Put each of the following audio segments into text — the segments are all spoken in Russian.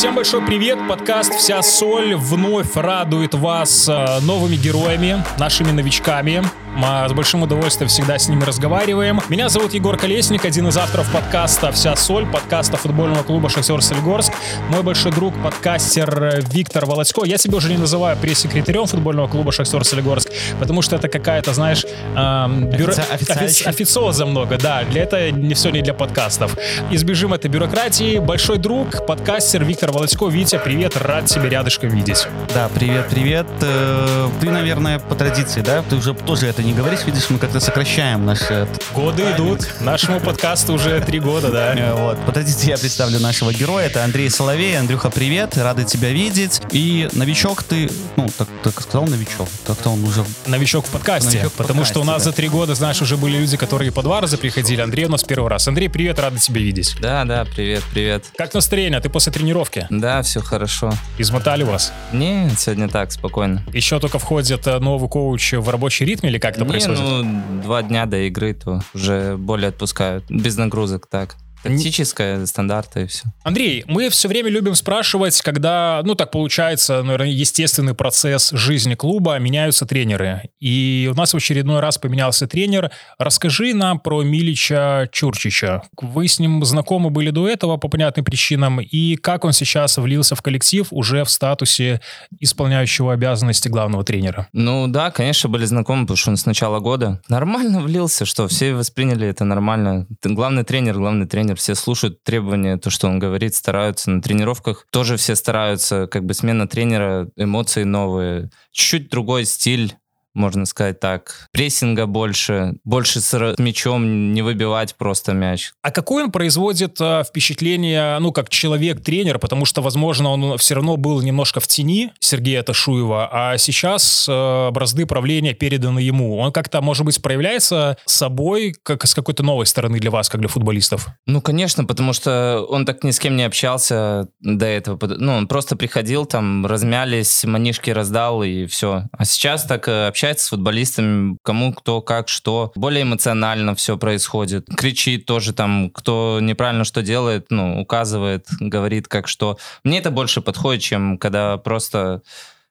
Всем большой привет! Подкаст «Вся соль» вновь радует вас э, новыми героями, нашими новичками. Мы с большим удовольствием всегда с ними разговариваем. Меня зовут Егор Колесник, один из авторов подкаста «Вся соль», подкаста футбольного клуба «Шахтер Солигорск». Мой большой друг, подкастер Виктор Володько. Я себя уже не называю пресс-секретарем футбольного клуба «Шахтер Солигорск», потому что это какая-то, знаешь, эм, бюро... Офици... официоза много, да. Для этого не все не для подкастов. Избежим этой бюрократии. Большой друг, подкастер Виктор Володько. Витя, привет, рад тебя рядышком видеть. Да, привет, привет. Э, ты, наверное, по традиции, да? Ты уже тоже это не говоришь, видишь, мы как-то сокращаем наши... Годы идут. Нашему подкасту уже три года, да. Э, вот. По традиции я представлю нашего героя. Это Андрей Соловей. Андрюха, привет. Рады тебя видеть. И новичок ты... Ну, так, так сказал новичок. Так-то он уже... Новичок в подкасте. Новичок в потому подкасте, что у нас да. за три года, знаешь, уже были люди, которые по два раза приходили. Андрей у нас первый раз. Андрей, привет, рады тебя видеть. Да, да, привет, привет. Как настроение? Ты после тренировки? Да, все хорошо. Измотали вас? Не, сегодня так, спокойно. Еще только входит э, новый коуч в рабочий ритм или как это происходит? ну, два дня до игры, то уже более отпускают. Без нагрузок так. Тактическая, стандарты и все. Андрей, мы все время любим спрашивать, когда, ну так получается, наверное, естественный процесс жизни клуба, меняются тренеры. И у нас в очередной раз поменялся тренер. Расскажи нам про Милича Чурчича. Вы с ним знакомы были до этого по понятным причинам, и как он сейчас влился в коллектив уже в статусе исполняющего обязанности главного тренера? Ну да, конечно, были знакомы, потому что он с начала года нормально влился, что все восприняли это нормально. Главный тренер, главный тренер тренер, все слушают требования, то, что он говорит, стараются. На тренировках тоже все стараются, как бы смена тренера, эмоции новые, чуть-чуть другой стиль, можно сказать так. Прессинга больше, больше с мячом не выбивать просто мяч. А какое он производит э, впечатление, ну, как человек-тренер, потому что, возможно, он все равно был немножко в тени Сергея Ташуева, а сейчас э, бразды правления переданы ему. Он как-то, может быть, проявляется собой как с какой-то новой стороны для вас, как для футболистов? Ну, конечно, потому что он так ни с кем не общался до этого. Ну, он просто приходил, там, размялись, манишки раздал и все. А сейчас так общается общается с футболистами, кому кто как что. Более эмоционально все происходит. Кричит тоже там, кто неправильно что делает, ну, указывает, говорит как что. Мне это больше подходит, чем когда просто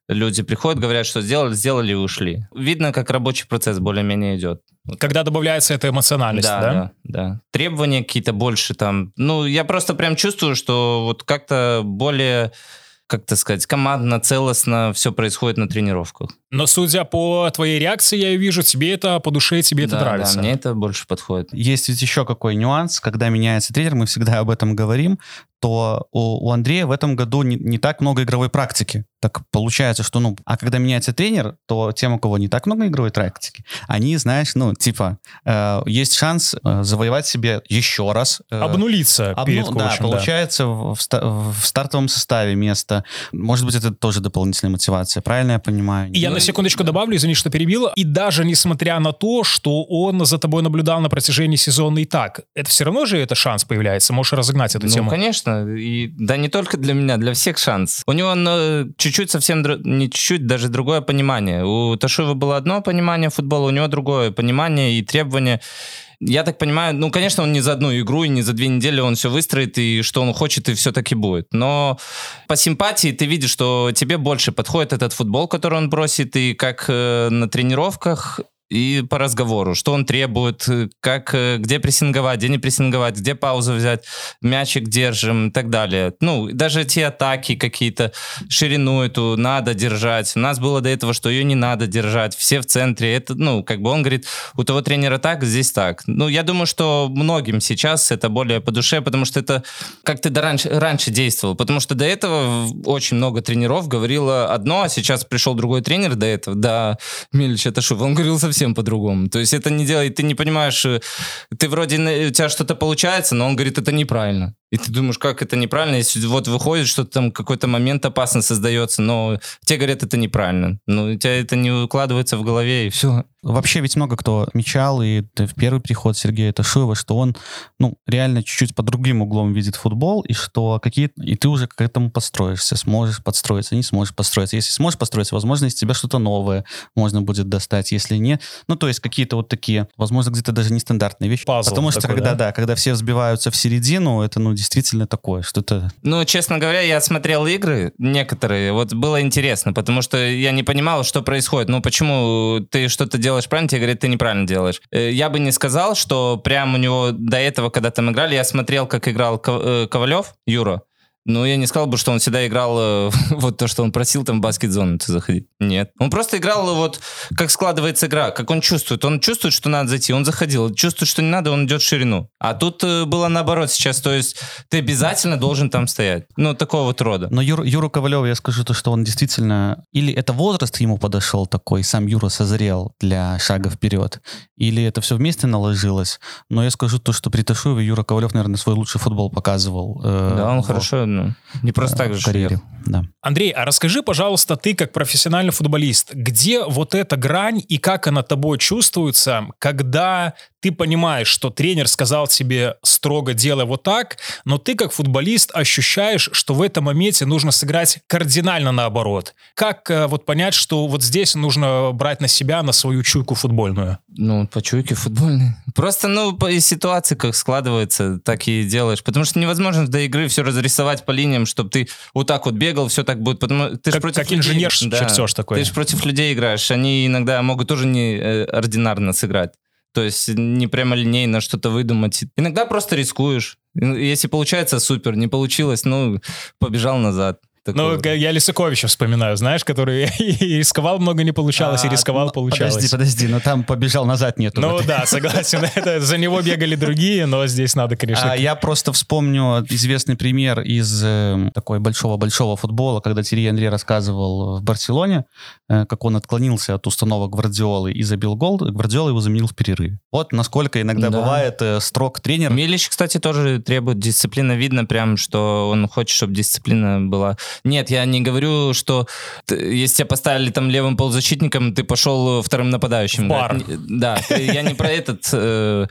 люди приходят, говорят, что сделали, сделали и ушли. Видно, как рабочий процесс более-менее идет. Когда добавляется эта эмоциональность, да? Да, да. да. Требования какие-то больше там. Ну, я просто прям чувствую, что вот как-то более как-то сказать, командно, целостно все происходит на тренировках. Но судя по твоей реакции, я вижу, тебе это по душе, тебе да, это нравится. Да, мне это больше подходит. Есть ведь еще какой нюанс, когда меняется тренер, мы всегда об этом говорим, то у, у Андрея в этом году не, не так много игровой практики. Так получается, что, ну, а когда меняется тренер, то тем, у кого не так много игровой практики, они, знаешь, ну, типа, э, есть шанс э, завоевать себе еще раз. Э, Обнулиться обну, перед коучем, Да, получается да. В, в, в стартовом составе место. Может быть, это тоже дополнительная мотивация, правильно я понимаю? Я на секундочку добавлю, извини, что перебил. И даже несмотря на то, что он за тобой наблюдал на протяжении сезона и так, это все равно же это шанс появляется, можешь разогнать эту ну, тему. конечно. И, да не только для меня, для всех шанс. У него ну, чуть-чуть совсем, не чуть-чуть, даже другое понимание. У Ташуева было одно понимание футбола, у него другое понимание и требования. Я так понимаю, ну, конечно, он не за одну игру и не за две недели он все выстроит, и что он хочет, и все таки будет. Но по симпатии ты видишь, что тебе больше подходит этот футбол, который он бросит, и как э, на тренировках, и по разговору, что он требует, э, как, э, где прессинговать, где не прессинговать, где паузу взять, мячик держим и так далее. Ну, даже те атаки какие-то, ширину эту надо держать. У нас было до этого, что ее не надо держать, все в центре. Это, ну, как бы он говорит, у того тренера так, здесь так. Ну, я думаю, что многим сейчас это более по душе, потому что это как ты раньше, раньше действовал. Потому что до этого очень много тренеров говорило одно, а сейчас пришел другой тренер до этого, до Милича Ташуева, он говорил совсем совсем по-другому. То есть это не делает, ты не понимаешь, э, ты вроде, у тебя что-то получается, но он говорит, это неправильно. И ты думаешь, как это неправильно, если вот выходит, что там какой-то момент опасно создается, но те говорят, это неправильно. Ну, у тебя это не укладывается в голове, и все. Вообще ведь много кто мечал, и в первый приход Сергея Ташуева, что он, ну, реально чуть-чуть по другим углом видит футбол, и что какие и ты уже к этому подстроишься, сможешь подстроиться, не сможешь подстроиться. Если сможешь подстроиться, возможно, из тебя что-то новое можно будет достать, если не, ну, то есть какие-то вот такие, возможно, где-то даже нестандартные вещи. Пазл Потому что такой, когда, да? да, когда все взбиваются в середину, это, ну, действительно такое, что-то... Ну, честно говоря, я смотрел игры некоторые, вот было интересно, потому что я не понимал, что происходит. Ну, почему ты что-то делаешь правильно, тебе говорят, ты неправильно делаешь. Э, я бы не сказал, что прям у него до этого, когда там играли, я смотрел, как играл э, Ковалев, Юра, ну, я не сказал бы, что он всегда играл э, вот то, что он просил там баскет-зону заходить. Нет. Он просто играл вот, как складывается игра, как он чувствует. Он чувствует, что надо зайти, он заходил. Чувствует, что не надо, он идет в ширину. А тут э, было наоборот сейчас. То есть ты обязательно должен там стоять. Ну, такого вот рода. Но Юр, Юру Ковалеву я скажу то, что он действительно... Или это возраст ему подошел такой, сам Юра созрел для шага вперед, или это все вместе наложилось. Но я скажу то, что при Ташуеве Юра Ковалев, наверное, свой лучший футбол показывал. Э, да, он в... хорошо ну, не просто так же карьере. Да. Андрей, а расскажи, пожалуйста, ты как профессиональный футболист, где вот эта грань и как она тобой чувствуется, когда ты понимаешь, что тренер сказал тебе строго делай вот так, но ты как футболист ощущаешь, что в этом моменте нужно сыграть кардинально наоборот. Как э, вот понять, что вот здесь нужно брать на себя, на свою чуйку футбольную? Ну, по чуйке футбольной. Просто, ну, по ситуации как складывается, так и делаешь. Потому что невозможно до игры все разрисовать по линиям, чтобы ты вот так вот бегал, все так будет. Потому ты как, против как людей, инженер да, чертеж такой. Ты же против людей играешь. Они иногда могут тоже не э, сыграть. То есть не прямо линейно что-то выдумать. Иногда просто рискуешь. Если получается, супер. Не получилось, ну, побежал назад. Ну, я Лисаковича вспоминаю, знаешь, который и рисковал много не получалось, а, и рисковал ну, получалось. Подожди, подожди, но там побежал назад нету. Ну да, согласен, это за него бегали другие, но здесь надо, конечно. А я просто вспомню известный пример из э, такой большого-большого футбола, когда Терри Андрей рассказывал в Барселоне, э, как он отклонился от установок Гвардиолы и забил гол, Гвардиола его заменил в перерыве. Вот насколько иногда да. бывает э, строг тренер. Милич, кстати, тоже требует дисциплины. Видно прям, что он хочет, чтобы дисциплина была нет, я не говорю, что ты, если тебя поставили там левым полузащитником, ты пошел вторым нападающим. бар. Да, да я не про этот э,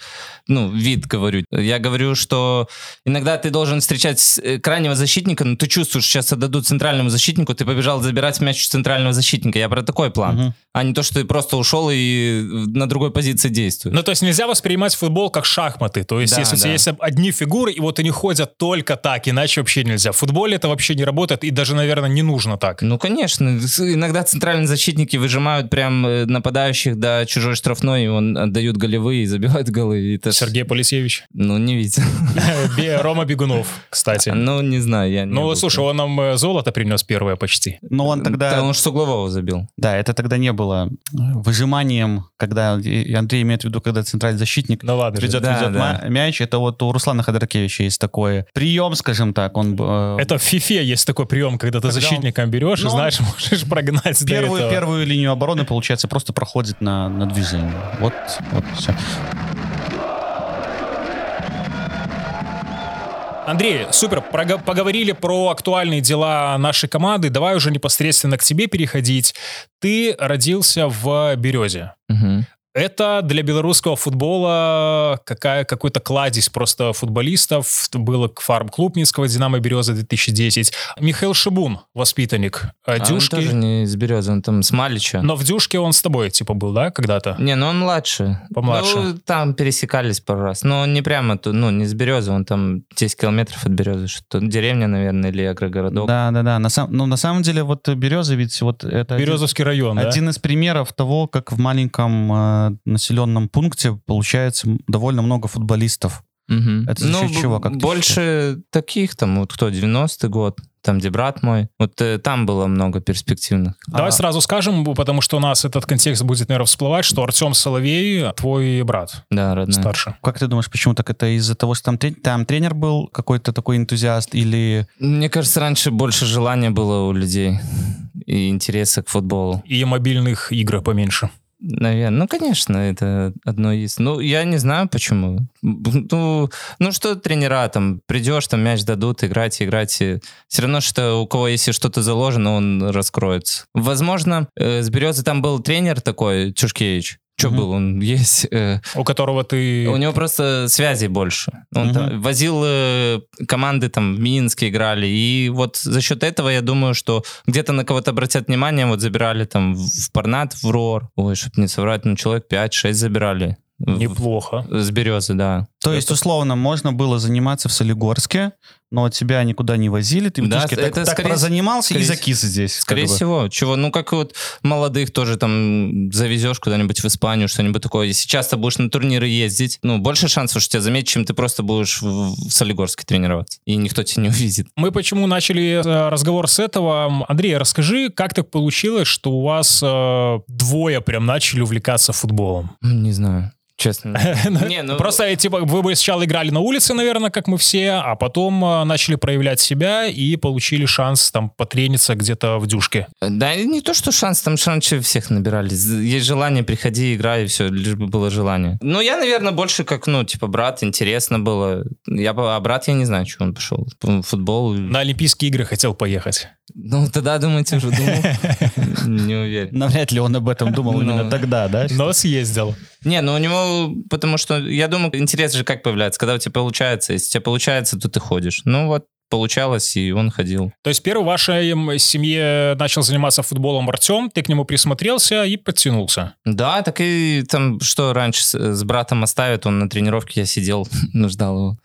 ну, вид говорю. Я говорю, что иногда ты должен встречать э, крайнего защитника, но ты чувствуешь, сейчас отдадут центральному защитнику, ты побежал забирать мяч у центрального защитника. Я про такой план. Угу. А не то, что ты просто ушел и на другой позиции действуешь. Ну, то есть нельзя воспринимать футбол как шахматы. То есть, да, если да. у тебя есть одни фигуры, и вот они ходят только так, иначе вообще нельзя. В футболе это вообще не работает, и даже, наверное, не нужно так. Ну, конечно. Иногда центральные защитники выжимают прям э, нападающих до чужой штрафной, и он отдают голевые и забивают голы. Это Сергей Полисевич? Ну, не видел. Рома Бегунов, кстати. Ну, не знаю, я не Ну, слушай, он нам э, золото принес первое почти. Ну, он тогда... Он же с углового забил. Да, это тогда не было выжиманием, когда Андрей имеет в виду, когда центральный защитник ну, ведет да. мяч. Это вот у Руслана Ходоркевича есть такой прием, скажем так. Он, э, это в фифе есть такой прием, когда ты когда защитником он... берешь ну, и знаешь, можешь прогнать первую, первую линию обороны, получается, просто проходит на, на движение. Вот, вот все. Андрей, супер, поговорили про актуальные дела нашей команды. Давай уже непосредственно к тебе переходить. Ты родился в Березе. Угу. Это для белорусского футбола какая, какой-то кладезь просто футболистов. Было фарм-клуб Минского «Динамо Береза» 2010. Михаил Шибун, воспитанник а Дюшки. Он тоже не из Березы, он там с Малича. Но в Дюшке он с тобой, типа, был, да, когда-то? Не, ну он младше. Помладше. Ну, там пересекались пару раз. Но он не прямо, ну, не с Березы, он там 10 километров от Березы. Что деревня, наверное, или агрогородок. Да, да, да. На сам, ну, на самом деле, вот Береза ведь вот это... Березовский один, район, Один да? из примеров того, как в маленьком э, населенном пункте получается довольно много футболистов. Угу. Это за ну, счет чего? Как больше таких, там, вот кто, 90-й год, там, где брат мой. Вот э, там было много перспективных. Давай а... сразу скажем, потому что у нас этот контекст будет, наверное, всплывать, что Артем Соловей твой брат. Да, родной. Старше. Как ты думаешь, почему так? Это из-за того, что там, там тренер был какой-то такой энтузиаст или... Мне кажется, раньше больше желания было у людей и интереса к футболу. И мобильных игр поменьше. Наверное. Ну, конечно, это одно из... Ну, я не знаю, почему. Ну, ну что тренера, там, придешь, там мяч дадут, играть, играть. Все равно, что у кого если что-то заложено, он раскроется. Возможно, э, с Березы там был тренер такой, Чушкевич. Что mm-hmm. был? Он есть... Э, у которого ты... У него просто связей больше. Он mm-hmm. там, возил э, команды, там, в Минске играли. И вот за счет этого, я думаю, что где-то на кого-то обратят внимание. Вот забирали там в Парнат, в РОР. Ой, чтобы не соврать, ну, человек 5-6 забирали. Неплохо. В, с Березы, да. То есть, условно, можно было заниматься в Солигорске, но тебя никуда не возили, ты в Да, так, это так скорее- прозанимался и скорее- закис здесь. как Скорее бы. всего. Чего? Ну, как вот молодых тоже там завезешь куда-нибудь в Испанию, что-нибудь такое. Если часто будешь на турниры ездить, ну, больше шансов, что тебя заметят, чем ты просто будешь в, в Солигорске тренироваться. И никто тебя не увидит. Мы почему начали э, разговор с этого? Андрей, расскажи, как так получилось, что у вас э, двое прям начали увлекаться футболом? Не знаю. Честно. Не, ну- Просто, э, типа, вы бы сначала играли на улице, наверное, как мы все, а потом э, начали проявлять себя и получили шанс там потрениться где-то в дюшке. Да, не то, что шанс, там раньше всех набирали. Есть желание, приходи, играй, и все, лишь бы было желание. Ну, я, наверное, больше как, ну, типа, брат, интересно было. Я, бы- а брат, я не знаю, что он пошел. Футбол. На Олимпийские игры хотел поехать. Ну, тогда, думаете, уже думал? Не уверен. Навряд ли он об этом думал Ну. именно тогда, да? Но съездил. Не, ну у него, потому что, я думаю, интерес же как появляется, когда у тебя получается. Если у тебя получается, то ты ходишь. Ну вот, получалось, и он ходил. То есть первый в вашей семье начал заниматься футболом Артем, ты к нему присмотрелся и подтянулся. Да, так и там, что раньше с, с братом оставят, он на тренировке, я сидел, ну, ждал его.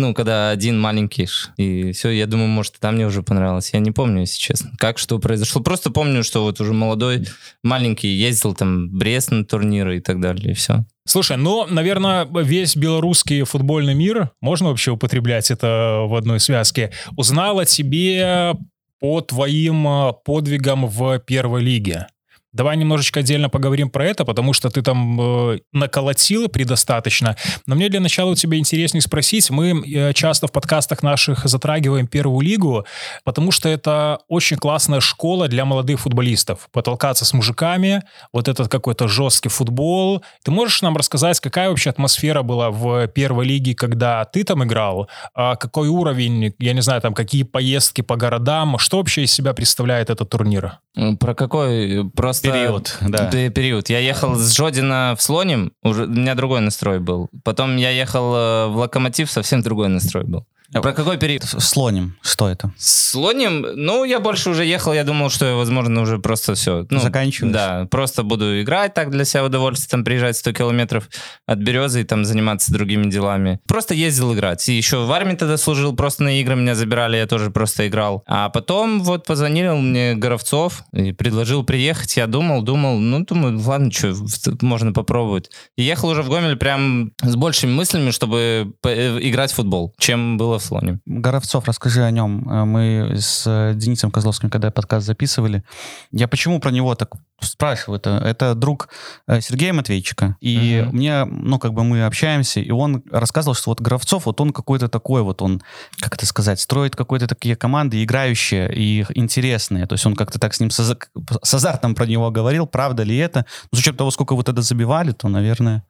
Ну, когда один маленький, ж. и все, я думаю, может, там мне уже понравилось. Я не помню, если честно, как, что произошло. Просто помню, что вот уже молодой, маленький, ездил там в Брест на турниры и так далее, и все. Слушай, ну, наверное, весь белорусский футбольный мир, можно вообще употреблять это в одной связке, узнал о тебе по твоим э, подвигам в первой лиге. Давай немножечко отдельно поговорим про это, потому что ты там э, наколотил предостаточно. Но мне для начала у тебя интереснее спросить. Мы э, часто в подкастах наших затрагиваем первую лигу, потому что это очень классная школа для молодых футболистов. Потолкаться с мужиками, вот этот какой-то жесткий футбол. Ты можешь нам рассказать, какая вообще атмосфера была в первой лиге, когда ты там играл? А какой уровень, я не знаю, там какие поездки по городам? Что вообще из себя представляет этот турнир? Про какой? Просто... Период, да. Период. Я ехал с Жодина в Слоним, уже, у меня другой настрой был. Потом я ехал э, в Локомотив, совсем другой настрой был. Про какой период? Слоним, что это? Слоним, ну, я больше уже ехал, я думал, что, возможно, уже просто все. Ну, Заканчиваешь? Да, просто буду играть так для себя удовольствие, там приезжать 100 километров от Березы и там заниматься другими делами. Просто ездил играть. И еще в армии тогда служил, просто на игры меня забирали, я тоже просто играл. А потом вот позвонил мне Горовцов и предложил приехать. Я думал, думал, ну, думаю, ладно, что, можно попробовать. И ехал уже в Гомель прям с большими мыслями, чтобы э, играть в футбол, чем было в Слоне. Горовцов, расскажи о нем. Э, Мы с э, Денисом Козловским, когда подкаст записывали, я почему про него так спрашиваю? Это, друг э, Сергея Матвейчика. И Мгм. мне, ну, как бы мы общаемся, и он рассказывал, что вот Горовцов, вот он какой-то такой вот, он, как это сказать, строит какие-то такие команды играющие и интересные. То есть он как-то так с ним с, с азартом про него говорил, правда ли это? Ну, с учетом того, сколько вы тогда забивали, то, наверное...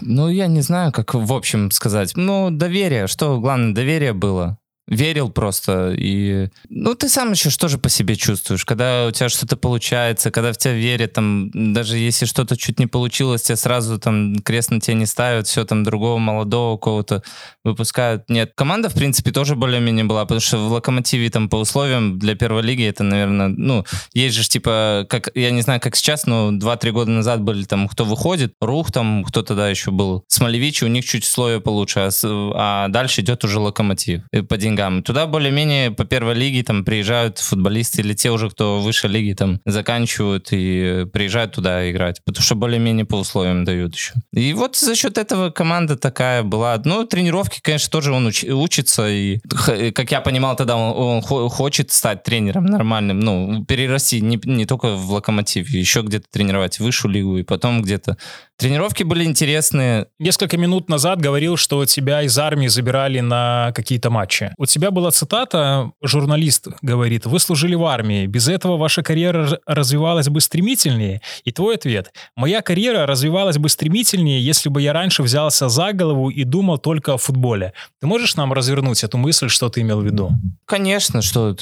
Ну, я не знаю, как в общем сказать. Ну, доверие. Что главное, доверие было. Верил просто. И, ну, ты сам еще что же по себе чувствуешь, когда у тебя что-то получается, когда в тебя верят, там, даже если что-то чуть не получилось, тебе сразу там крест на тебя не ставят, все там другого молодого кого-то выпускают. Нет, команда, в принципе, тоже более-менее была, потому что в Локомотиве там по условиям для первой лиги это, наверное, ну, есть же типа, как, я не знаю, как сейчас, но 2-3 года назад были там, кто выходит, Рух там, кто тогда еще был, Смолевичи, у них чуть условия получше, а, а дальше идет уже Локомотив э, по деньгам. Туда более-менее по первой лиге там приезжают футболисты или те уже, кто выше лиги там заканчивают и приезжают туда играть, потому что более-менее по условиям дают еще. И вот за счет этого команда такая была. Ну, тренировки, конечно, тоже он уч- учится, и, х- как я понимал тогда, он, он хо- хочет стать тренером нормальным, ну, перерасти не, не только в Локомотиве, еще где-то тренировать высшую лигу, и потом где-то. Тренировки были интересные, Несколько минут назад говорил, что тебя из армии забирали на какие-то матчи. У тебя была цитата, журналист говорит, вы служили в армии, без этого ваша карьера развивалась бы стремительнее. И твой ответ, моя карьера развивалась бы стремительнее, если бы я раньше взялся за голову и думал только о футболе. Ты можешь нам развернуть эту мысль, что ты имел в виду? Конечно, что...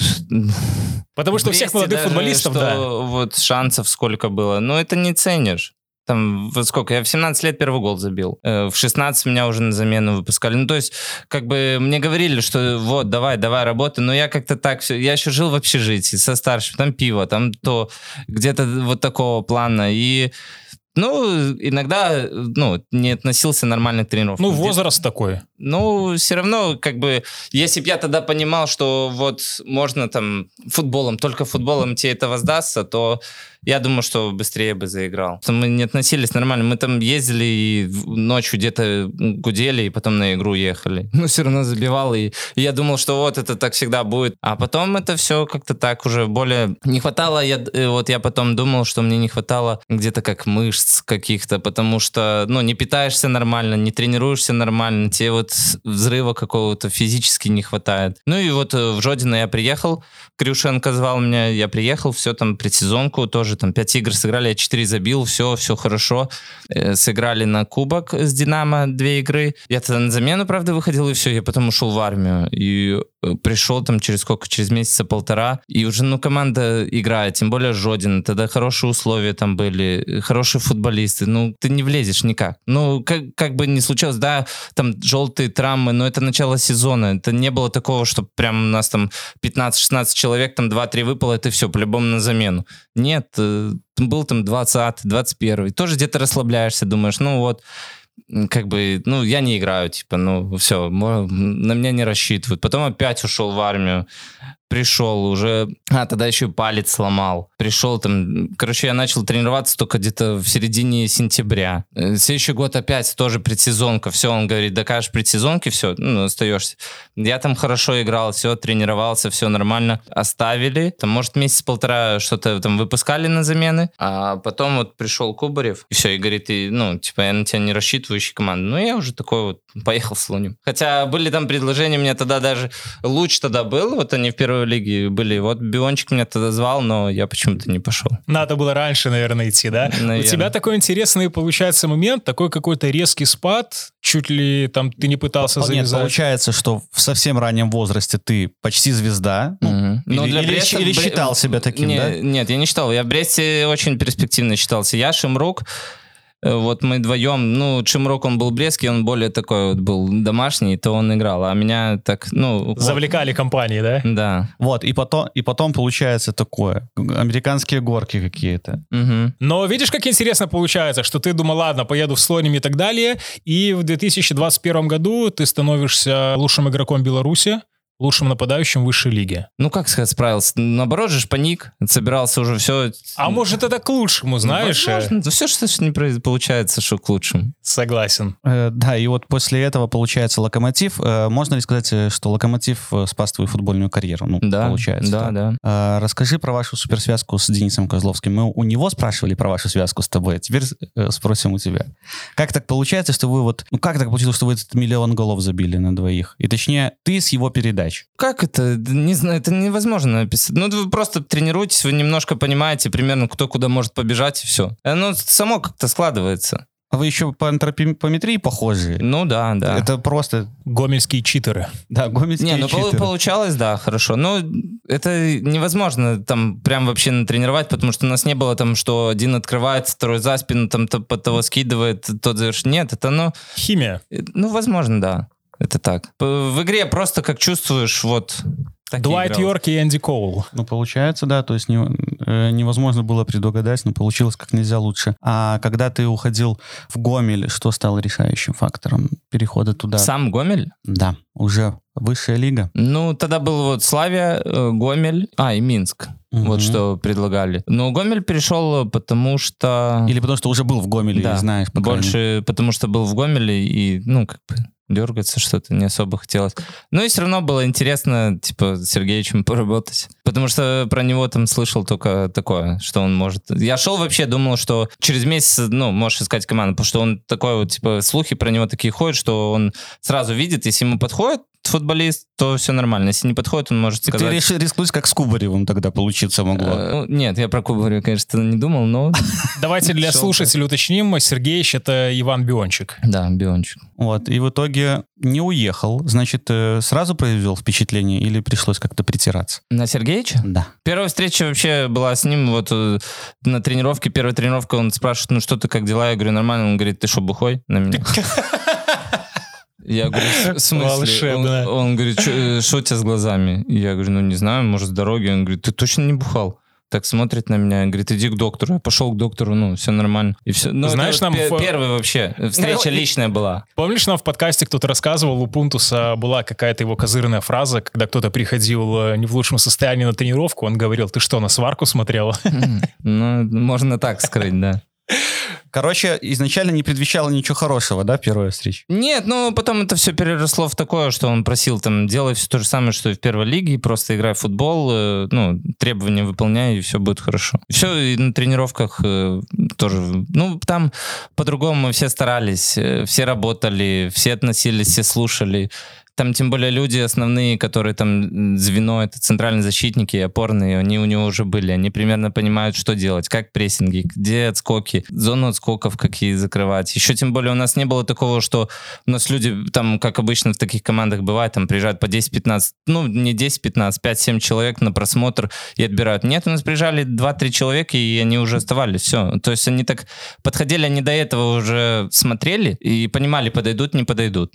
Потому что у всех молодых даже, футболистов, что да. вот шансов сколько было, но это не ценишь. Там, вот сколько, я в 17 лет первый гол забил. Э, В 16 меня уже на замену выпускали. Ну, то есть, как бы мне говорили, что вот, давай, давай, работай. Но я как-то так все... Я еще жил в общежитии со старшим. Там пиво, там то, где-то вот такого плана. И Ну, иногда, ну, не относился нормально к тренировкам. Ну, возраст такой. Ну, все равно, как бы, если бы я тогда понимал, что вот можно там футболом, только футболом тебе это воздастся, то я думаю, что быстрее бы заиграл. Мы не относились нормально. Мы там ездили и ночью где-то гудели, и потом на игру ехали. Но все равно забивал, и, и я думал, что вот это так всегда будет. А потом это все как-то так уже более... Не хватало, я, э, вот я потом думал, что мне не хватало где-то как мышц каких-то, потому что, ну, не питаешься нормально, не тренируешься нормально, тебе вот взрыва какого-то физически не хватает. Ну и вот э, в Жодино я приехал, Крюшенко звал меня, я приехал, все там предсезонку тоже, там 5 игр сыграли, я 4 забил, все, все хорошо. Э, сыграли на кубок с Динамо две игры. Я тогда на замену, правда, выходил, и все, я потом ушел в армию. И пришел там через сколько, через месяца полтора, и уже, ну, команда играет, тем более Жодин, тогда хорошие условия там были, хорошие футболисты, ну, ты не влезешь никак. Ну, как, как бы ни случилось, да, там желтые травмы, но это начало сезона, это не было такого, что прям у нас там 15-16 человек, там 2-3 выпало, это все, по-любому на замену. Нет, э, был там 20 21 тоже где-то расслабляешься, думаешь, ну вот, как бы, ну, я не играю, типа, ну, все, на меня не рассчитывают. Потом опять ушел в армию, пришел уже, а, тогда еще палец сломал. Пришел там, короче, я начал тренироваться только где-то в середине сентября. Э, Следующий год опять тоже предсезонка, все, он говорит, докажешь предсезонке, все, ну, остаешься. Я там хорошо играл, все, тренировался, все нормально. Оставили, там, может, месяц-полтора что-то там выпускали на замены, а потом вот пришел Кубарев, и все, и говорит, и, ну, типа, я на тебя не рассчитывающий команда. Ну, я уже такой вот поехал с Лунем. Хотя были там предложения, мне тогда даже луч тогда был, вот они в первой лиге были, вот Биончик меня тогда звал, но я почему-то не пошел. Надо было раньше, наверное, идти, да? У Наверно. тебя такой интересный получается момент, такой какой-то резкий спад, чуть ли там ты не пытался Нет, завязать. получается, что в совсем раннем возрасте ты почти звезда. Ну, Мгм. Но или- для или Бреста или считал себя таким, Не- да? Нет, я не считал. Я в Бресте очень перспективно считался. Я, Шимрук, вот мы вдвоем, ну, Чимрук, он был брестский, он более такой вот был домашний, то он играл, а меня так, ну... вот, Завлекали компании, да? Да. Вот, и потом, и потом получается такое. Американские горки какие-то. Мгм. Но видишь, как интересно получается, что ты думал, ладно, поеду в Слоним и так далее, и в 2021 году ты становишься лучшим игроком Беларуси, лучшим нападающим высшей лиги. Ну, как сказать, справился? Наоборот же паник, собирался уже все... А может, это к лучшему, знаешь? э? Возможно. Да все, что не получается, что к лучшему. Согласен. Э, да, и вот после этого получается локомотив. Э, можно ли сказать, э, что локомотив э, спас твою футбольную карьеру? Ну, Да, получается. да, так. да. Э, расскажи про вашу суперсвязку с Денисом Козловским. Мы у него спрашивали про вашу связку с тобой, а теперь э, спросим у тебя. Как так получается, что вы вот... Ну, как так получилось, что вы этот миллион голов забили на двоих? И точнее, ты с его передач. Как это? Не знаю, это невозможно написать. Ну, вы просто тренируетесь, вы немножко понимаете примерно, кто куда может побежать, и все. Оно само как-то складывается. А вы еще по антропометрии похожи. Ну да, да. Это просто... Гомельские читеры. Да, гомельские Не, ну читеры. получалось, да, хорошо. Но это невозможно там прям вообще натренировать, потому что у нас не было там, что один открывает, второй за спину, там под того скидывает, тот завершит. Нет, это ну, Химия. э, ну, возможно, да. Это так. В игре просто как чувствуешь, вот. Дуайт. Йорк и Энди Коул. Ну, получается, да, то есть не- э, невозможно было предугадать, но получилось как нельзя лучше. А когда ты уходил в Гомель, что стало решающим фактором перехода туда? Сам Гомель? Да, уже высшая лига. Ну, тогда был вот Славия, э, Гомель, а, и Минск. Мгм. Вот что предлагали. Но Гомель перешел, потому что... Или потому что уже был в Гомеле Да, знаешь, по. Больше, потому что был в Гомеле и, ну, как бы дергаться что-то не особо хотелось. Ну и все равно было интересно, типа, с Сергеевичем поработать. Потому что про него там слышал только такое, что он может... Я шел вообще, думал, что через месяц, ну, можешь искать команду, потому что он такой вот, типа, слухи про него такие ходят, что он сразу видит, если ему подходит футболист, то все нормально. Если не подходит, он может Ты сказать... решил рискнуть, как с Кубаревым тогда получиться могло. Э, ну, Нет, я про Кубаря, конечно, не думал, но... Давайте для слушателей уточним. Сергеевич — это Иван Биончик. Да, Биончик. Вот, и в итоге не уехал. Значит, э, сразу произвел впечатление или пришлось как-то притираться? На Сергеевича? Да. Первая встреча вообще была с ним вот э, на тренировке. Первая тренировка, он спрашивает, ну что ты, как дела? Я говорю, нормально. Он говорит, ты что, бухой на меня? Я говорю, в смысле? Он, он говорит, что у тебя с глазами? Я говорю, ну не знаю, может с дороги. Он говорит, ты точно не бухал? так смотрит на меня, говорит, иди к доктору. Я пошел к доктору, ну, все нормально. И все. Ну, Знаешь, это нам пе- в- первый вообще встреча Ну, личная была. Помнишь, нам в подкасте кто-то рассказывал, у Пунтуса была какая-то его козырная фраза, когда кто-то приходил э, не в лучшем состоянии на тренировку, он говорил, ты что, на сварку смотрел? Ну, можно так скрыть, да. Короче, изначально не предвещало ничего хорошего, да, первая встреча? Нет, ну потом это все переросло в такое, что он просил там делай все то же самое, что и в первой лиге, просто играй в футбол, э, ну, требования выполняй, и все будет хорошо. Все, и на тренировках э, тоже, ну, там по-другому мы все старались, э, все работали, все относились, все слушали. Там тем более люди основные, которые там звено, это центральные защитники опорные, они у него уже были. Они примерно понимают, что делать, как прессинги, где отскоки, зону отскоков какие закрывать. Еще тем более у нас не было такого, что у нас люди, там, как обычно в таких командах бывает, там приезжают по 10-15, ну, не 10-15, 5-7 человек на просмотр и отбирают. Нет, у нас приезжали 2-3 человека, и они уже оставались, все. То есть они так подходили, они до этого уже смотрели и понимали, подойдут, не подойдут.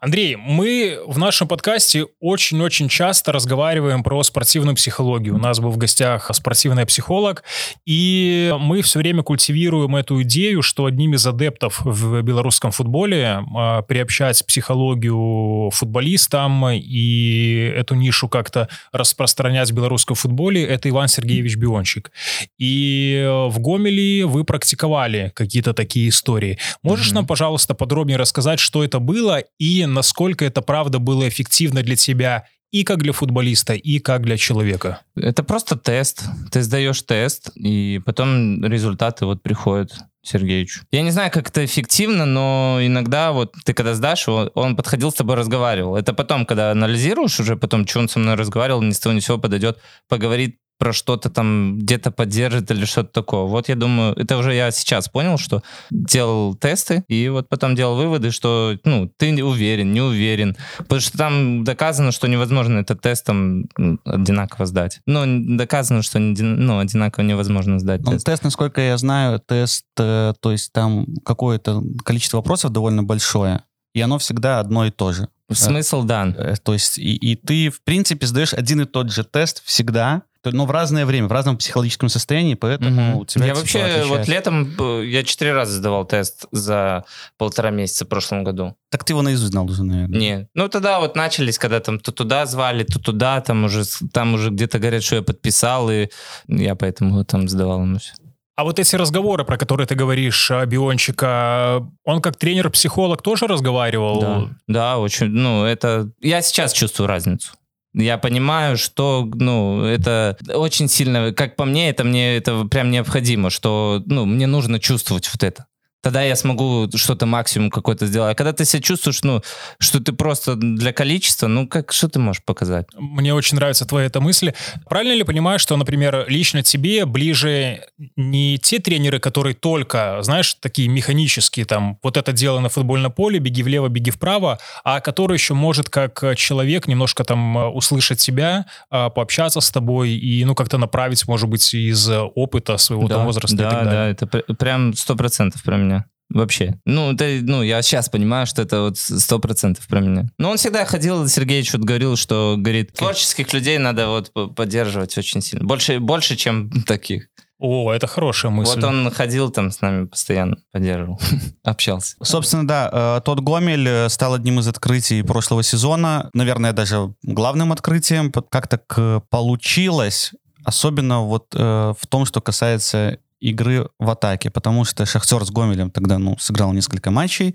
Андрей, мы в нашем подкасте очень-очень часто разговариваем про спортивную психологию. У нас был в гостях спортивный психолог, и мы все время культивируем эту идею, что одним из адептов в белорусском футболе а, приобщать психологию футболистам и эту нишу как-то распространять в белорусском футболе, это Иван Сергеевич Биончик. И в Гомеле вы практиковали какие-то такие истории. Можешь Мгм. нам, пожалуйста, подробнее рассказать, что это было и насколько это правда было эффективно для тебя и как для футболиста, и как для человека? Это просто тест. Ты сдаешь тест, и потом результаты вот приходят Сергеевичу. Я не знаю, как это эффективно, но иногда вот ты когда сдашь его, он подходил с тобой, разговаривал. Это потом, когда анализируешь уже, потом, что он со мной разговаривал, ни с того ни сего подойдет, поговорит про что-то там, где-то поддержит или что-то такое. Вот я думаю, это уже я сейчас понял, что делал тесты, и вот потом делал выводы, что, ну, ты не уверен, не уверен. Потому что там доказано, что невозможно этот тест там м, одинаково сдать. Ну, доказано, что не ну, одинаково невозможно сдать Ну, тест. тест, насколько я знаю, тест, э, то есть там какое-то количество вопросов довольно большое, и оно всегда одно и то же. Смысл дан. Э, То есть и, и ты, в принципе, сдаешь один и тот же тест всегда, но в разное время, в разном психологическом состоянии, поэтому Мгм. у тебя я вообще всё вот отличается. летом э, я четыре раза сдавал тест за полтора месяца в прошлом году. Так ты его наизусть знал уже, наверное. Не. Ну тогда вот начались, когда там то туда звали, то туда, там уже там уже где-то говорят, что я подписал, и я поэтому там сдавал ему все. А вот эти разговоры, про которые ты говоришь, Биончика, он как тренер-психолог тоже разговаривал? Да, да, очень. Ну, это. Я сейчас чувствую разницу. Я понимаю, что, ну, это очень сильно, как по мне, это мне это прям необходимо, что, ну, мне нужно чувствовать вот это. Тогда я смогу что-то максимум какой-то сделать. А когда ты себя чувствуешь, ну, что ты просто для количества, ну, как, что ты можешь показать? Мне очень нравится твоя эта мысль. Правильно ли понимаю, что, например, лично тебе ближе не те тренеры, которые только, знаешь, такие механические, там, вот это дело на футбольном поле, беги влево, беги вправо, а который еще может как человек немножко там э, услышать себя, э, пообщаться с тобой и, ну, как-то направить, может быть, из опыта своего там, возраста да, и так далее. Да, это пр- прям сто процентов про меня. Вообще. Ну, это, ну, я сейчас понимаю, что это вот сто процентов про меня. Но он всегда ходил, Сергеевич вот говорил, что, говорит, творческих людей надо вот поддерживать очень сильно. Больше, больше, чем таких. О, это хорошая мысль. Вот он ходил там с нами постоянно, поддерживал, общался. Собственно, да, э, тот Гомель э, стал одним из открытий прошлого сезона, наверное, даже главным открытием. Как так э, получилось, особенно вот в том, что касается игры в атаке, потому что Шахтер с Гомелем тогда, ну, сыграл несколько матчей,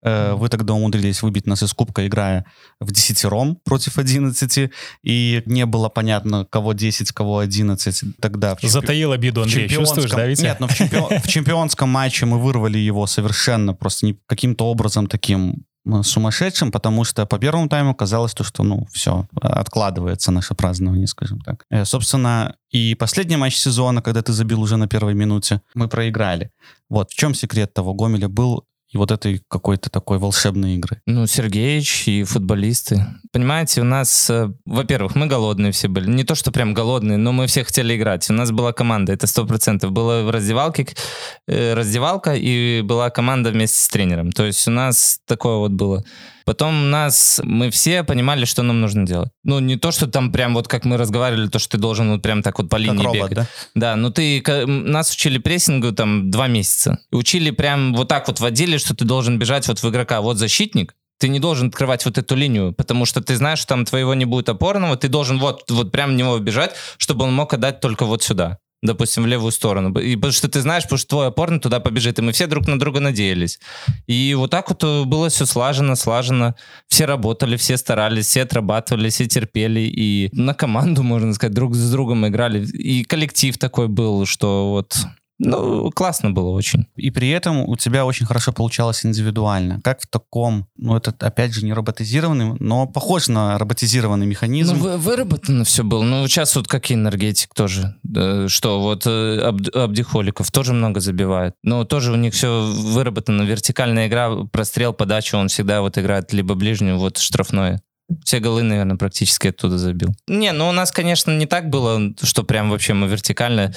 Э, вы тогда умудрились выбить нас из кубка, играя в десятером против 11, и не было понятно, кого 10, кого 11 тогда. в чемпи- Затаил обиду, в Андрей, чувствуешь, да, Витя? Нет, но в, чемпион- в чемпионском матче мы вырвали его совершенно просто не- каким-то образом таким сумасшедшим, потому что по первому тайму казалось то, что, ну, все, откладывается наше празднование, скажем так. Э, Собственно, и последний матч сезона, когда ты забил уже на первой минуте, мы проиграли. Вот, в чем секрет того Гомеля был и вот этой какой-то такой волшебной игры? Ну, Сергеич и футболисты. Понимаете, у нас, э, во-первых, мы голодные все были. Не то, что прям голодные, но мы все хотели играть. У нас была команда, это сто процентов. Была в раздевалке э, раздевалка, и была команда вместе с тренером. То есть у нас такое вот было. Потом нас, мы все понимали, что нам нужно делать. Ну, не то, что там прям вот как мы разговаривали, то, что ты должен вот прям так вот по линии робот, бегать. да? Да, ну ты, нас учили прессингу там два месяца. Учили прям вот так вот водили, что ты должен бежать вот в игрока. Вот защитник, ты не должен открывать вот эту линию, потому что ты знаешь, что там твоего не будет опорного, ты должен вот, вот прям в него бежать, чтобы он мог отдать только вот сюда допустим, в левую сторону. И потому что ты знаешь, потому что твой опорный туда побежит, и мы все друг на друга надеялись. И вот так вот э, было все слажено, слажено. Все работали, все старались, все отрабатывали, все терпели. И на команду, можно сказать, друг с другом играли. И коллектив такой был, что вот... Ну, классно было очень. И при этом у тебя очень хорошо получалось индивидуально. Как в таком, ну это опять же не роботизированный, но похож на роботизированный механизм. Ну, вы- выработано все было. Ну, сейчас вот как и энергетик тоже. Да, что вот э, Абд- Абдихоликов тоже много забивает. Но тоже у них все выработано. Вертикальная игра, прострел, подача, он всегда вот играет либо ближнюю, вот штрафное. Все голы, наверное, практически оттуда забил. Не, ну у нас, конечно, не так было, что прям вообще мы вертикально.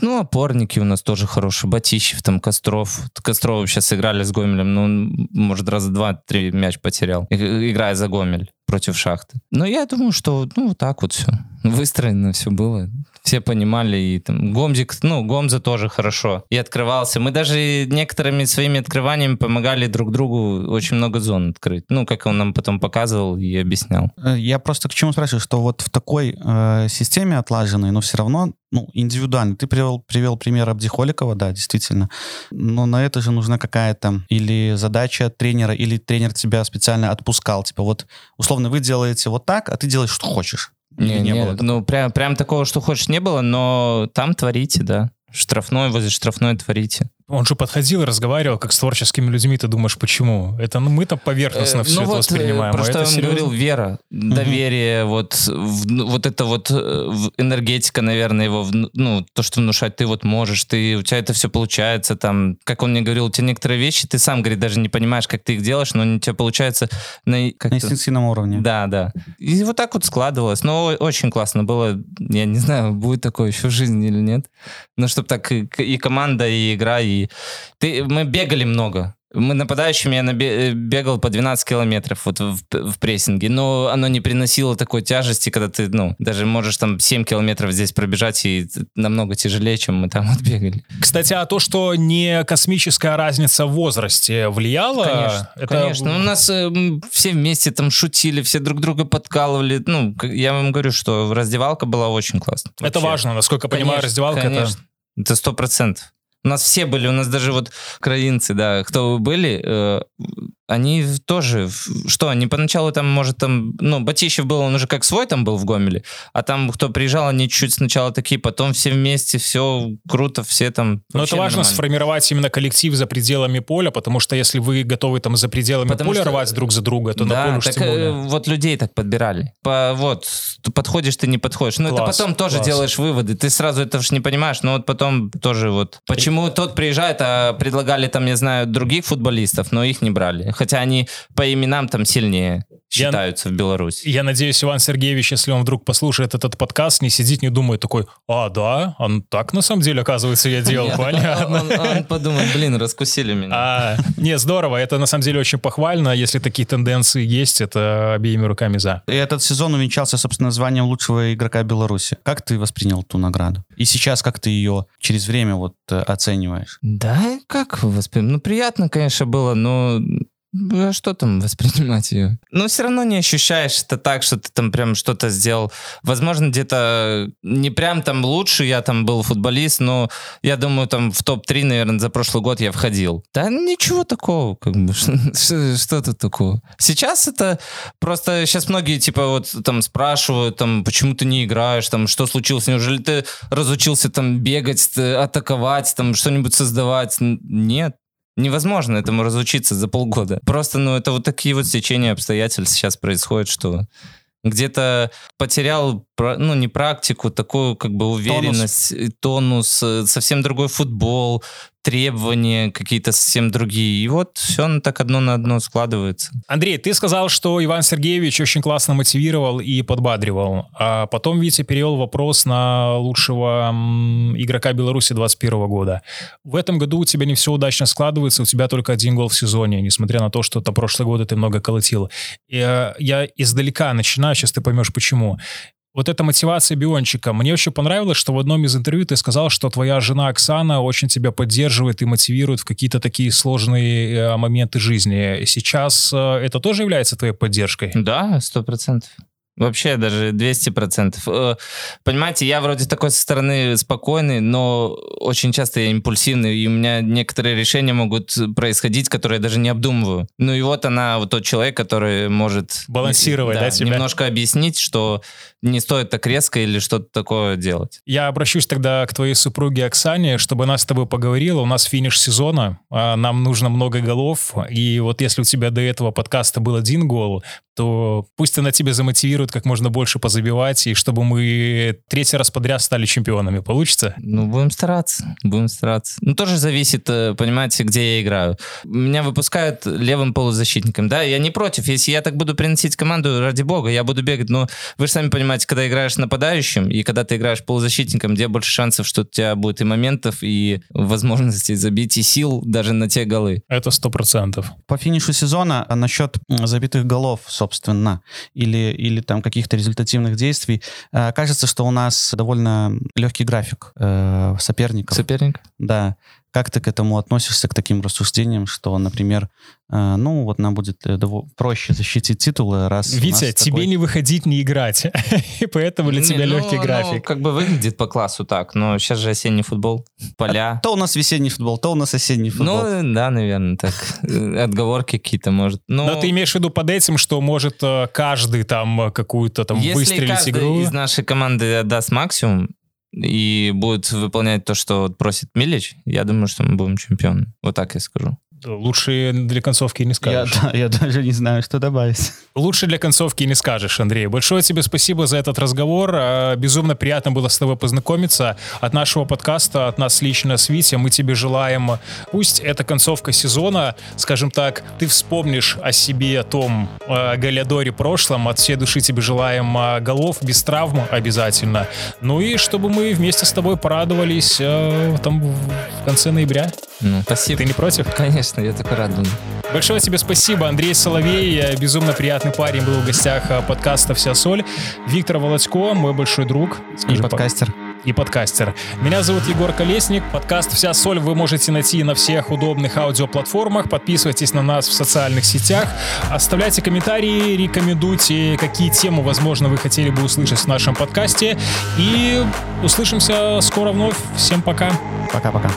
Ну, опорники у нас тоже хорошие. Батищев, там, Костров. Кострова сейчас сыграли с Гомелем, ну, может, раза два-три мяч потерял, играя за Гомель против Шахты. Но я думаю, что, ну, вот так вот все. Выстроено все было. Все понимали, и там Гомзик, ну, Гомза тоже хорошо. И открывался. Мы даже некоторыми своими открываниями помогали друг другу очень много зон открыть. Ну, как он нам потом показывал и объяснял. Э, Я просто к чему спрашиваю, что вот в такой э, системе отлаженной, но все равно, ну, индивидуально. Ты привел, привел пример Абдихоликова, да, действительно. Но на это же нужна какая-то или задача тренера, или тренер тебя специально отпускал. Типа вот, условно, вы делаете вот так, а ты делаешь, что хочешь. Или Не, не, было такого? ну, прям, прям такого, что хочешь, не было, но там творите, да. Штрафной, возле штрафной творите. Он же подходил и разговаривал как с творческими людьми. Ты думаешь, почему? Это ну, мы-то поверхностно Э, все ну это вот, э, воспринимаем. Про а что я серьезно? говорил, вера, доверие, вот, в- ну, вот это вот э, энергетика, наверное, его, вну- ну, то, что внушать, ты вот можешь, ты, у тебя это все получается, там, как он мне говорил, у тебя некоторые вещи, ты сам, говорит, даже не понимаешь, как ты их делаешь, но у тебя получается на, как На инстинктивном уровне. да, да. И вот так вот складывалось. Но очень классно было. Я не знаю, будет такое еще в жизни или нет. Но чтобы так и, и команда, и игра, и... Ты, мы бегали много. Мы нападающими я набе- э, бегал по 12 километров вот в, в прессинге, но оно не приносило такой тяжести, когда ты, ну, даже можешь там 7 километров здесь пробежать, и намного тяжелее, чем мы там вот бегали. Кстати, а то, что не космическая разница в возрасте влияла... Конечно, это... конечно. У нас э, все вместе там шутили, все друг друга подкалывали. Ну, я вам говорю, что раздевалка была очень классная. Это Вообще. важно, насколько я понимаю, Конечно, раздевалка это... конечно. Это сто процентов. У нас все были, у нас даже вот украинцы, да, кто были, э, они тоже, что, они поначалу там, может, там, ну, Батищев был, он уже как свой там был в Гомеле, а там, кто приезжал, они чуть сначала такие, потом все вместе, все круто, все там Но это важно нормально. сформировать именно коллектив за пределами поля, потому что если вы готовы там за пределами Потому поля что- рвать друг за друга, то на да, поле уж так тем э, более. вот людей так подбирали. По, вот, подходишь, ты не подходишь. Ну, это потом тоже класс. делаешь выводы. Ты сразу это ж не понимаешь, но вот потом тоже вот... Почему тот приезжает, а предлагали там, я знаю, других футболистов, но их не брали. Хотя они по именам там сильнее Я- считаются в Беларуси. Я надеюсь, Иван Сергеевич, если он вдруг послушает этот подкаст, не сидит, не думает такой, а, да, он так на самом деле, оказывается, я делал, понятно. Он, он подумает, блин, раскусили меня. А, не, здорово, это на самом деле очень похвально, если такие тенденции есть, это обеими руками за. И этот сезон увенчался, собственно, званием лучшего игрока Беларуси. Как ты воспринял ту награду? И сейчас как ты ее через время вот э, оцениваешь? Да, как воспринимать? Ну, приятно, конечно, было, но а что там воспринимать ее? Но все равно не ощущаешь это так, что ты там прям что-то сделал. Возможно, где-то не прям там лучше, я там был футболист, но я думаю, там в топ-3, наверное, за прошлый год я входил. Да ничего такого, как бы, что, что- тут такого? Сейчас это просто, сейчас многие, типа, вот там спрашивают, там, почему ты не играешь, там, что случилось, неужели ты разучился там бегать, т- атаковать, там, что-нибудь создавать? Нет. Невозможно этому разучиться за полгода. Просто, ну, это вот такие вот стечения обстоятельств сейчас происходят, что где-то потерял, ну, не практику, такую как бы уверенность, тонус, тонус э, совсем другой футбол, требования какие-то совсем другие. И вот все так одно на одно складывается. Андрей, ты сказал, что Иван Сергеевич очень классно мотивировал и подбадривал. А потом Витя перевел вопрос на лучшего игрока Беларуси 21 года. В этом году у тебя не все удачно складывается, у тебя только один гол в сезоне, несмотря на то, что это прошлый год ты много колотил. И, э, я издалека начинаю, сейчас ты поймешь почему вот эта мотивация Биончика. Мне очень понравилось, что в одном из интервью ты сказал, что твоя жена Оксана очень тебя поддерживает и мотивирует в какие-то такие сложные э, моменты жизни. Сейчас э, это тоже является твоей поддержкой? Да, сто процентов. Вообще даже 200%. Э, понимаете, я вроде такой со стороны спокойный, но очень часто я импульсивный, и у меня некоторые решения могут происходить, которые я даже не обдумываю. Ну и вот она, вот тот человек, который может... Балансировать, да, да тебя? Немножко объяснить, что не стоит так резко или что-то такое делать. Я обращусь тогда к твоей супруге Оксане, чтобы она с тобой поговорила. У нас финиш сезона, а нам нужно много голов, и вот если у тебя до этого подкаста был один гол, то пусть она тебя замотивирует как можно больше позабивать, и чтобы мы третий раз подряд стали чемпионами. Получится? Ну, будем стараться, будем стараться. Ну, тоже зависит, э, понимаете, где я играю. Меня выпускают левым полузащитником, да, я не против. Если я так буду приносить команду, ради бога, я буду бегать, но вы же сами понимаете, когда играешь нападающим, и когда ты играешь полузащитником, где больше шансов, что у тебя будет и моментов, и возможностей забить, и сил даже на те голы. Это сто процентов. По финишу сезона а насчет забитых голов, собственно, или, или там каких-то результативных действий. Э, кажется, что у нас довольно легкий график э, соперников. Соперник? Да. Как ты к этому относишься, к таким рассуждениям, что, например, э, ну, вот нам будет э, проще защитить титулы, раз... Витя, тебе такой... не выходить, не играть, и поэтому для тебя ну, легкий ну, график. как бы выглядит по классу так, но сейчас же осенний футбол, поля. То у нас весенний футбол, то у нас осенний футбол. Ну, да, наверное, так. Отговорки какие-то, может. Но... но ты имеешь в виду под этим, что может э, каждый там какую-то там выстрелить игру? Если из нашей команды даст максимум, и будет выполнять то, что просит Милич, я думаю, что мы будем чемпионы. Вот так я скажу. Лучше для концовки не скажешь. Я, да, я даже не знаю, что добавить. Лучше для концовки не скажешь, Андрей. Большое тебе спасибо за этот разговор. А, безумно приятно было с тобой познакомиться. От нашего подкаста, от нас лично с Витя, мы тебе желаем, пусть это концовка сезона, скажем так, ты вспомнишь о себе, том э, Галядоре прошлом. От всей души тебе желаем э, голов без травм обязательно. Ну и чтобы мы вместе с тобой порадовались э, там в конце ноября. Ну, спасибо. Ты не против? Конечно, я такой рад был. Большое тебе спасибо, Андрей Соловей, безумно приятный парень, был в гостях э, подкаста «Вся соль». Виктор Володько, мой большой друг. Скажи, и подкастер. И подкастер. Меня зовут Егор Колесник. Подкаст «Вся соль» вы можете найти на всех удобных аудиоплатформах. Подписывайтесь на нас в социальных сетях. Оставляйте комментарии, рекомендуйте, какие темы, возможно, вы хотели бы услышать в нашем подкасте. И услышимся скоро вновь. Всем пока. Пока-пока.